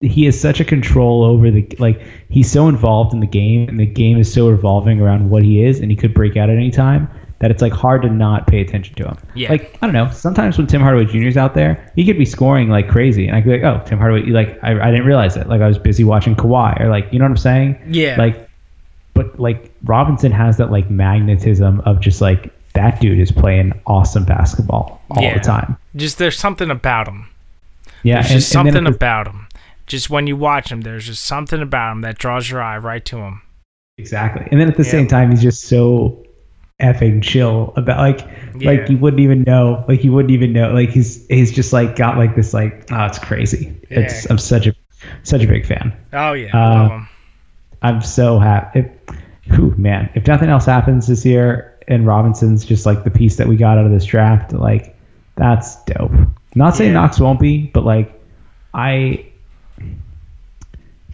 he has such a control over the like he's so involved in the game and the game is so revolving around what he is and he could break out at any time that it's like hard to not pay attention to him. Yeah. Like I don't know. Sometimes when Tim Hardaway Jr. is out there, he could be scoring like crazy, and I could be like, "Oh, Tim Hardaway!" Like I, I didn't realize it. Like I was busy watching Kawhi, or like you know what I'm saying? Yeah. Like, but like Robinson has that like magnetism of just like that dude is playing awesome basketball all Yeah. the time. Just there's something about him. Yeah, There's and, just something the- about him. Just when you watch him, there's just something about him that draws your eye right to him. Exactly. And then at the Yeah. same time, he's just so effing chill about like Yeah. like you wouldn't even know like you wouldn't even know like he's he's just like got like this like oh it's crazy it's Yeah. I'm such a such a big fan Oh yeah, Uh, I love him. I'm so happy if, whew, man if nothing else happens this year and Robinson's just like the piece that we got out of this draft like that's dope not saying. Knox won't be but like I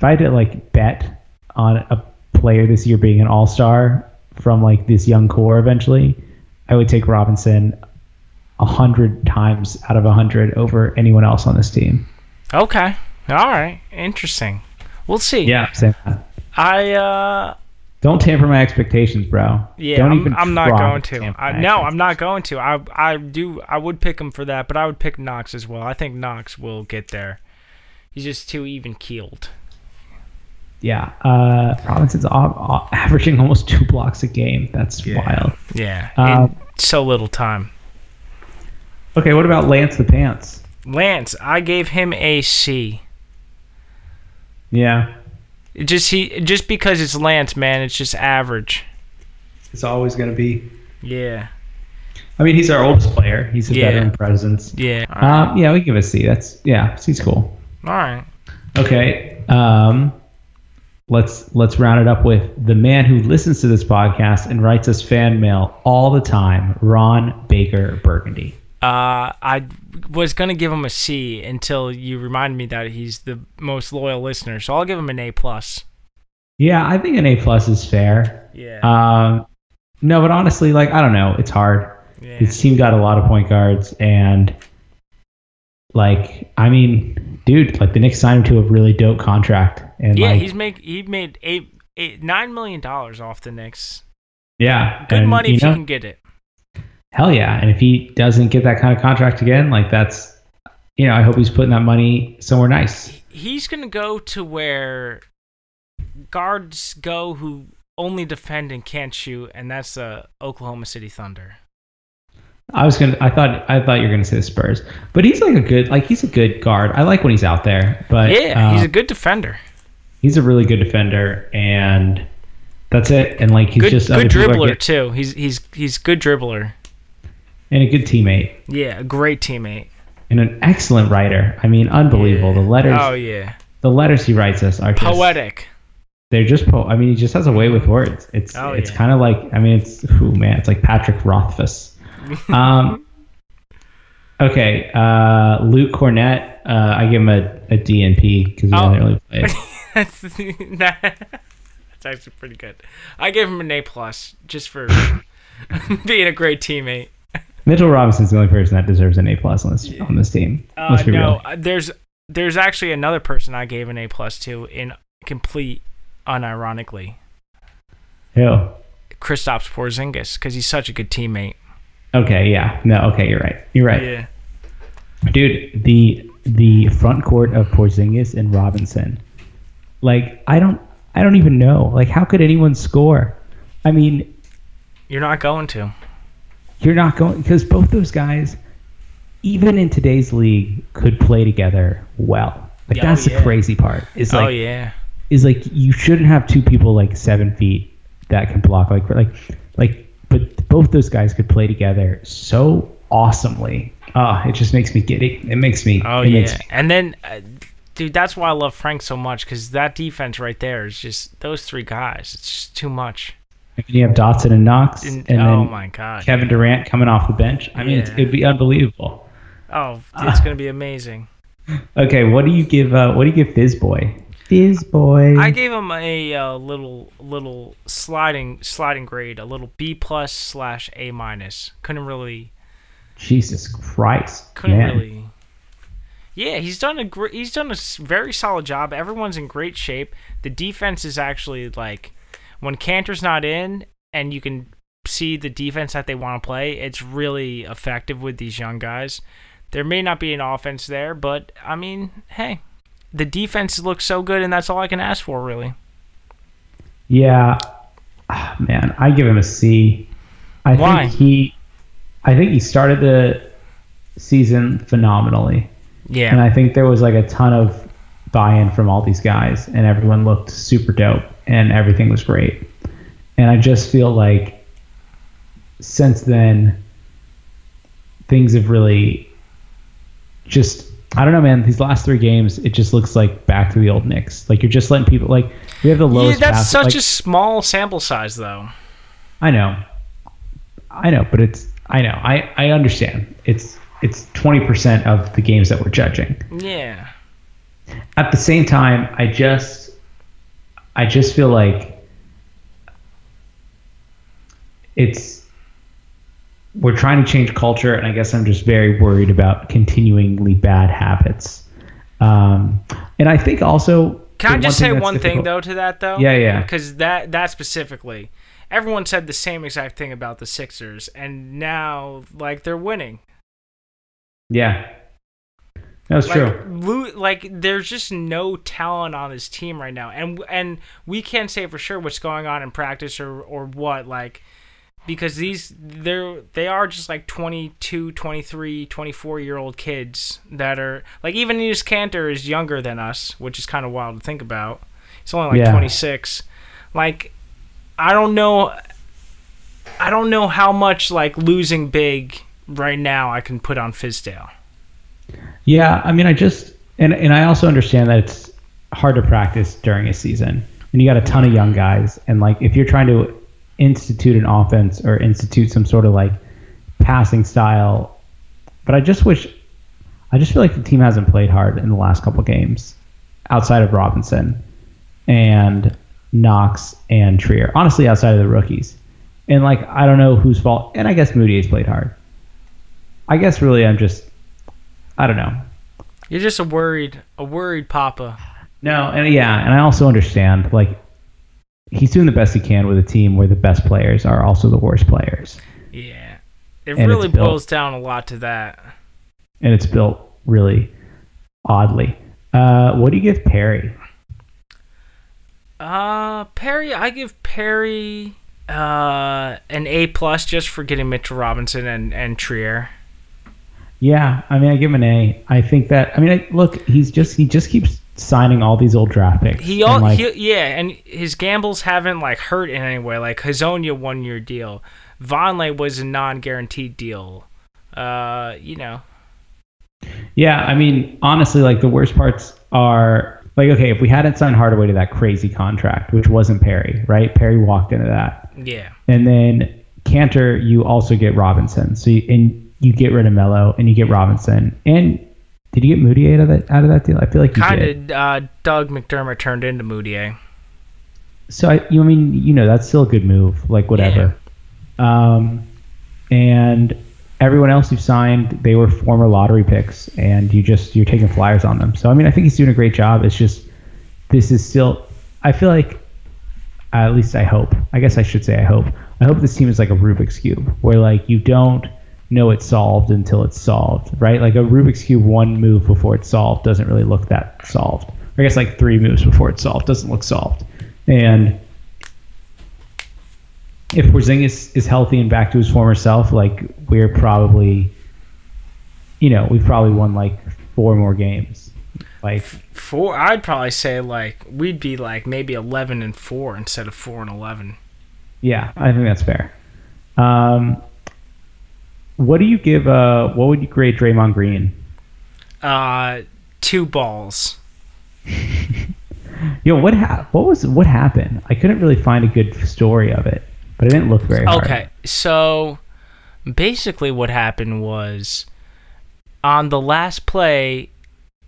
if I had to like bet on a player this year being an all star from like this young core eventually, I would take Robinson a hundred times out of a hundred over anyone else on this team. Okay, all right, interesting. We'll see. Yeah, that. I uh, Don't tamper my expectations, bro. yeah, Don't I'm, even I'm not going to. I, no, I'm not going to. I I do. I would pick him for that, but I would pick Knox as well. I think Knox will get there. He's just too even keeled. Yeah, uh, Robinson's a- averaging almost two blocks a game. That's Yeah. wild. Yeah, Um, so little time. Okay, what about Lance the Pants? Lance, I gave him a C. Yeah, It just he just because it's Lance, man, it's just average. it's always going to be. Yeah, I mean, he's our oldest player. He's a Yeah. veteran presence. yeah. Um, yeah, we give a C. That's yeah, C's cool. All right. Okay. Um, let's let's round it up with the man who listens to this podcast and writes us fan mail all the time, Ron Baker Burgundy. Uh, I was gonna give him a C until you reminded me that he's the most loyal listener, so I'll give him an A plus. Yeah, I think an A plus is fair. Yeah. Um, no, but honestly, like I don't know, it's hard. yeah. His team got a lot of point guards, and like I mean, dude, like the Knicks signed him to a really dope contract, and Yeah, like, he's make he made eight, eight nine million dollars off the Knicks. yeah, Good and, money you if know, you can get it. hell yeah. And if he doesn't get that kind of contract again, like that's, you know, I hope he's putting that money somewhere nice. He's gonna go to where guards go who only defend and can't shoot, and that's the Oklahoma City Thunder. I was gonna, I thought, I thought you were gonna say the Spurs, but he's like a good, like he's a good guard. I like when he's out there, but Yeah, uh, he's a good defender. he's a really good defender, and that's it. And like he's Good, just good dribbler get- too. He's he's he's good dribbler. and a good teammate. Yeah, a great teammate. and an excellent writer. I mean, unbelievable. Yeah. The letters, Oh yeah, the letters he writes us are just poetic. They're just po- I mean, he just has a way with words. It's Oh, it's yeah. kind of like I mean, it's ooh man, it's like Patrick Rothfuss. Um, okay, uh, Luke Kornet. Uh, I give him a, a D and P because he Oh. doesn't really play. that's that's actually pretty good. I gave him an A plus just for being a great teammate. Mitchell Robinson's the only person that deserves an A plus on this on this team. Uh, no, real. uh, there's there's actually another person I gave an A plus to in complete unironically. Who? Kristaps Porzingis because he's such a good teammate. Okay, yeah, no, okay, you're right. You're right, Yeah. dude. The the front court of Porzingis and Robinson, like I don't I don't even know. Like, how could anyone score? I mean, You're not going to. you're not going because both those guys, even in today's league, could play together well. Like Oh, that's yeah. the crazy part. Is oh, like oh yeah. is like you shouldn't have two people like seven feet that can block like like like but both those guys could play together so awesomely. Ah, it just makes me giddy. It makes me. Oh it yeah. me- And then, uh, dude, that's why I love Frank so much because that defense right there is just those three guys. It's just too much. and you have Dotson and Knox, And, and, oh my god. Kevin Durant coming off the bench. I mean, it's, Yeah. it'd be unbelievable. Oh, it's gonna be amazing. Okay, what do you give? Uh, what do you give Fizz Boy? Fizz Boy. I gave him a uh, little little sliding sliding grade, a little B plus slash A minus. Couldn't really Jesus Christ, couldn't man. really. Yeah, he's done a gr- he's done a s- very solid job. Everyone's in great shape. The defense is actually like when Kanter's not in and you can see the defense that they want to play, it's really effective with these young guys. There may not be an offense there, but I mean, hey, the defense looks so good and that's all I can ask for really. Yeah, Ah, man, I give him a C. I Why? think he, I think he started the season phenomenally, Yeah. and I think there was like a ton of buy-in from all these guys, and everyone looked super dope, and everything was great. And I just feel like since then, things have really just. I don't know, man. These last three games, it just looks like back to the old Knicks. Like you're just letting people like we have the Yeah, lowest. that's pass- such like, a small sample size, though. I know. I know, but it's I know. I I understand. It's it's 20% of the games that we're judging. Yeah. At the same time, I just I just feel like it's we're trying to change culture and I guess I'm just very worried about continuingly bad habits. Um, and I think also Can I just say one thing though to that though? Yeah, yeah. Because that that specifically, everyone said the same exact thing about the Sixers, and now like they're winning. Yeah. That's like, true. Lou, like there's just no talent on this team right now, and and we can't say for sure what's going on in practice or or what like because these they're they are just like 22 23 24 year old kids that are like even Enes Kanter is younger than us which is kind of wild to think about. He's only like Yeah. 26 like i don't know i don't know how much like losing big right now i can put on fizdale. Yeah, I mean, I just and and I also understand that it's hard to practice during a season, and you got a ton of young guys, and like if you're trying to institute an offense or institute some sort of like passing style, but I just wish, I just feel like the team hasn't played hard in the last couple games, outside of Robinson, and Knox and Trier. Honestly, outside of the rookies, and like I don't know whose fault, and I guess Moody's played hard. I guess really I'm just I don't know. you're just a worried a worried papa No, and yeah, and I also understand like he's doing the best he can with a team where the best players are also the worst players, yeah it And really built- boils down a lot to that and it's built really oddly. Uh, what do you give Perry? Uh, Perry, I give Perry uh an A plus just for getting Mitchell Robinson and and Trier. Yeah, I mean, I give him an A. I think that I mean, I, look, he's just he just keeps signing all these old draft picks. He and, all like, he, yeah, and his gambles haven't like hurt in any way. Like Hezonja one year deal, Vonleh was a non guaranteed deal. Uh, you know, Yeah, I mean, honestly, like the worst parts are like okay, if we hadn't signed Hardaway to that crazy contract, which wasn't Perry, right? Perry walked into that. yeah, And then Kanter, you also get Robinson. So you, and you get rid of Melo and you get Robinson. And did you get Moody out of that out of that deal? I feel like you kind of. Uh, Doug McDermott turned into Mudiay. So I, you I mean, you know, that's still a good move. Like whatever. Um, and everyone else you've signed, they were former lottery picks, and you just you're taking flyers on them. So I mean, I think he's doing a great job. It's just this is still. I feel like, at least I hope. I guess I should say I hope. I hope this team is like a Rubik's cube, where like you don't know it's solved until it's solved, right? Like a Rubik's cube, one move before it's solved doesn't really look that solved. Or I guess like three moves before it's solved doesn't look solved. And if Porzingis is healthy and back to his former self, like we're probably, you know, we've probably won like four more games. Like, Four, I'd probably say like we'd be like maybe eleven and four instead of four and eleven. yeah, I think that's fair. Um, what do you give? Uh, what would you grade Draymond Green? Uh, two balls. Yo, what ha- what was what happened? I couldn't really find a good story of it, but it didn't look very hard. Okay, so basically what happened was on the last play,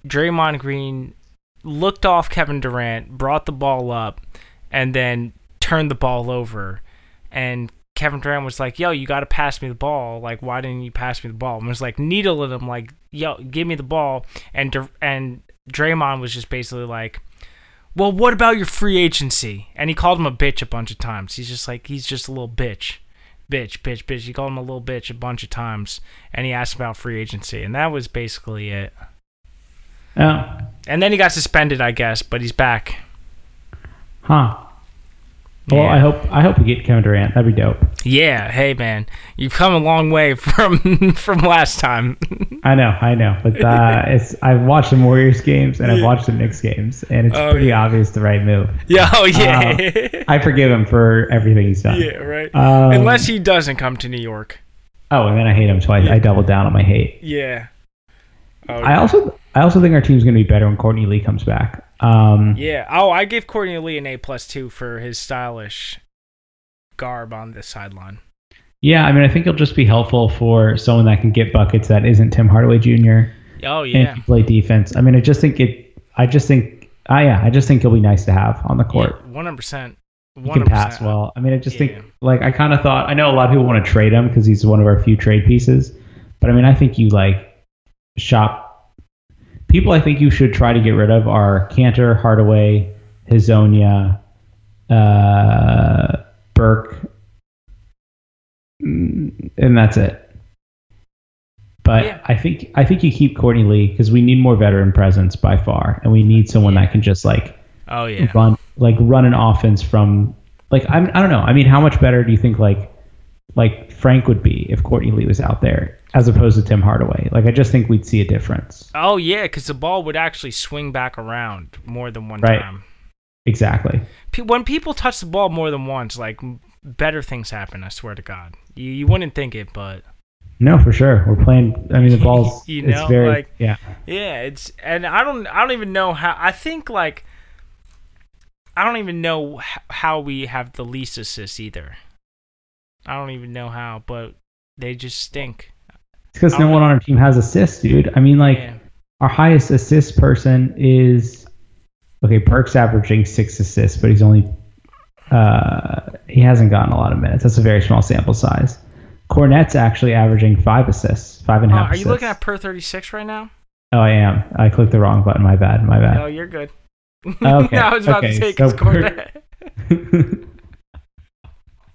Draymond Green looked off Kevin Durant, brought the ball up, and then turned the ball over. And Kevin Durant was like, "Yo, you got to pass me the ball. Like, why didn't you pass me the ball?" And was like needling him, like, "Yo, give me the ball." And Dur- and Draymond was just basically like, well, what about your free agency? And he called him a bitch a bunch of times. He's just like, he's just a little bitch. Bitch, bitch, bitch. He called him a little bitch a bunch of times. And he asked about free agency. And that was basically it. Oh, And then he got suspended, I guess, but he's back. huh. Well, Yeah. I hope I hope we get Kevin Durant. That'd be dope. Yeah, hey man, you've come a long way from from last time. I know, I know, but uh, it's I've watched the Warriors games and I've watched the Knicks games, and it's Oh, pretty yeah. obvious the right move. yeah, oh yeah, I forgive him for everything he's done. yeah, right. Um, Unless he doesn't come to New York. oh, and then I hate him, so I, I double down on my hate. Yeah. Oh, I also I also think our team's going to be better when Courtney Lee comes back. Um, Yeah. Oh, I gave Courtney Lee an A plus two for his stylish garb on the sideline. yeah, I mean, I think he'll just be helpful for someone that can get buckets that isn't Tim Hardaway Jr. Oh and yeah. can play defense. I mean, I just think it. I just think. Ah, yeah, I just think he'll be nice to have on the court. One hundred percent. He can pass well. I mean, I just Yeah. think like I kind of thought. I know a lot of people want to trade him because he's one of our few trade pieces, but I mean, I think you like shop. People, I think you should try to get rid of are Kanter, Hardaway, Hezonja, uh, Burke, Mm, and that's it. But Yeah. I think I think you keep Courtney Lee because we need more veteran presence by far, and we need someone that can just like Oh yeah. run like run an offense from like I'm, I don't know. I mean, how much better do you think like like Frank would be if Courtney Lee was out there as opposed to Tim Hardaway? Like I just think we'd see a difference. Oh yeah, because the ball would actually swing back around more than one Right. time. Exactly. When people touch the ball more than once, like better things happen. I swear to God. You you wouldn't think it, but No, for sure. We're playing. I mean, the balls. You it's know, very, like- yeah. yeah, it's and I don't I don't even know how. I think like I don't even know how we have the least assists either. I don't even know how, but they just stink. It's because no one on our team has assists, dude. I mean, like Yeah. our highest assist person is okay. Perks averaging six assists, but he's only uh, he hasn't gotten a lot of minutes. That's a very small sample size. Kornet's actually averaging five assists, five and a half. and a Oh, are you assists. looking at per thirty six right now? Oh, I am. I clicked the wrong button. My bad. My bad. No, you're good. Okay, I was about okay, to say so Kornet-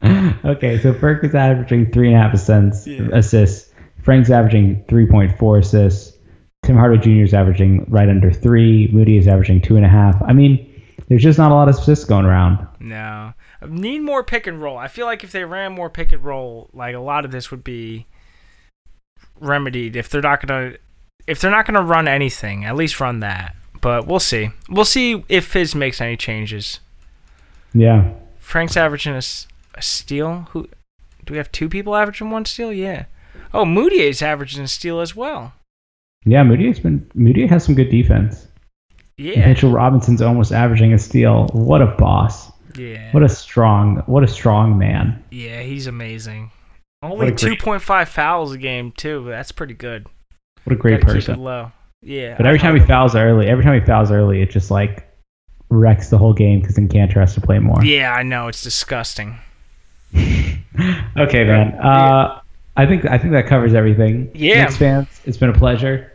okay, so Burke is averaging three and a half assists. Yeah. assists. Frank's averaging three point four assists. Tim Hardaway Jr. is averaging right under three. Moody is averaging two and a half. I mean, there's just not a lot of assists going around. No. Need more pick and roll. I feel like if they ran more pick and roll, like a lot of this would be remedied if they're not gonna if they're not gonna run anything, at least run that. But we'll see. We'll see if Fizz makes any changes. Yeah. Frank's averaging a steal. Who do we have two people averaging one steal? Yeah. Oh, Moody is averaging a steal as well. Yeah, Moody has been Moody has some good defense. Yeah. Mitchell Robinson's almost averaging a steal. What a boss. Yeah. What a strong what a strong man. Yeah, he's amazing. Only two point five fouls a game too. That's pretty good. What a great Gotta person. low. Yeah. But every time he fouls early, every time he fouls early, it just like wrecks the whole game because then Kanter has to play more. Yeah, I know it's disgusting. Okay, man. Uh, I think I think that covers everything. Yeah. Knicks fans, it's been a pleasure.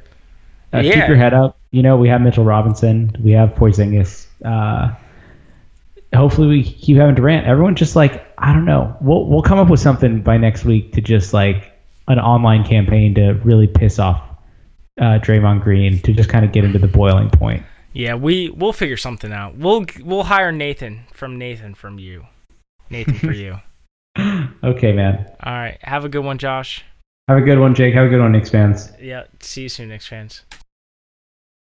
Uh, Yeah. Keep your head up. You know, we have Mitchell Robinson. We have Porzingis. Uh, hopefully, we keep having Durant. Everyone just like I don't know. We'll we'll come up with something by next week to just like an online campaign to really piss off uh, Draymond Green to just kind of get into the boiling point. Yeah, we we'll figure something out. We'll we'll hire Nathan from Nathan from you. Nathan for you. Okay, man. All right. Have a good one, Josh. Have a good one, Jake. Have a good one, Knicks fans. Yeah. See you soon, Knicks fans.